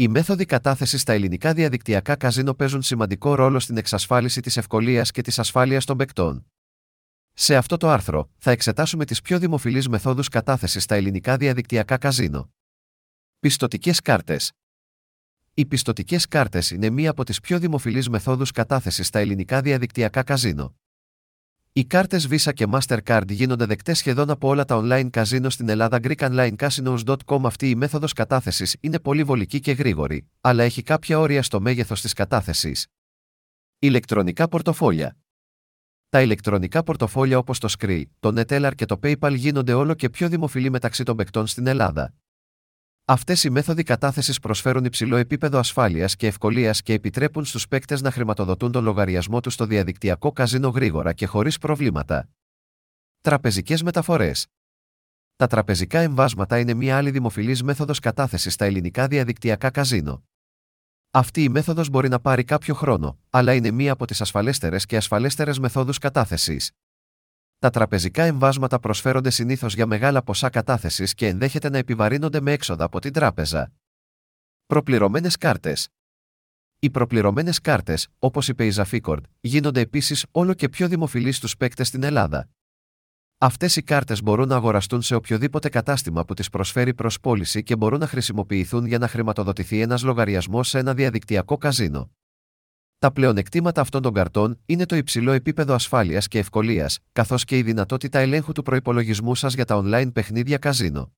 Οι μέθοδοι κατάθεσης στα ελληνικά διαδικτυακά καζίνο παίζουν σημαντικό ρόλο στην εξασφάλιση της ευκολίας και της ασφάλειας των παικτών. Σε αυτό το άρθρο, θα εξετάσουμε τις πιο δημοφιλείς μεθόδους κατάθεσης στα ελληνικά διαδικτυακά καζίνο. Πιστοτικές κάρτες. Οι πιστοτικές κάρτες είναι μία από τις πιο δημοφιλείς μεθόδους κατάθεσης στα ελληνικά διαδικτυακά καζίνο. Οι κάρτες Visa και Mastercard γίνονται δεκτές σχεδόν από όλα τα online καζίνο στην Ελλάδα. GreekOnlineCasinos.com Αυτή η μέθοδος κατάθεσης είναι πολύ βολική και γρήγορη, αλλά έχει κάποια όρια στο μέγεθος της κατάθεσης. Ηλεκτρονικά πορτοφόλια. Τα ηλεκτρονικά πορτοφόλια όπως το Scree, το Neteller και το PayPal γίνονται όλο και πιο δημοφιλή μεταξύ των παικτών στην Ελλάδα. Αυτές οι μέθοδοι κατάθεσης προσφέρουν υψηλό επίπεδο ασφάλειας και ευκολίας και επιτρέπουν στους παίκτες να χρηματοδοτούν τον λογαριασμό τους στο διαδικτυακό καζίνο γρήγορα και χωρίς προβλήματα. Τραπεζικές μεταφορές. Τα τραπεζικά εμβάσματα είναι μια άλλη δημοφιλής μέθοδος κατάθεσης στα ελληνικά διαδικτυακά καζίνο. Αυτή η μέθοδος μπορεί να πάρει κάποιο χρόνο, αλλά είναι μία από τις ασφαλέστερες και ασφαλέστερες μεθόδους κατάθεσης. Τα τραπεζικά εμβάσματα προσφέρονται συνήθως για μεγάλα ποσά κατάθεσης και ενδέχεται να επιβαρύνονται με έξοδα από την τράπεζα. Προπληρωμένες κάρτες. Οι προπληρωμένες κάρτες, όπως η Paysaficord, γίνονται επίσης όλο και πιο δημοφιλείς στους παίκτες στην Ελλάδα. Αυτές οι κάρτες μπορούν να αγοραστούν σε οποιοδήποτε κατάστημα που τις προσφέρει προς πώληση και μπορούν να χρησιμοποιηθούν για να χρηματοδοτηθεί ένας λογαριασμός σε ένα διαδικτυακό καζίνο. Τα πλεονεκτήματα αυτών των καρτών είναι το υψηλό επίπεδο ασφάλειας και ευκολίας, καθώς και η δυνατότητα ελέγχου του προπολογισμού σας για τα online παιχνίδια καζίνο.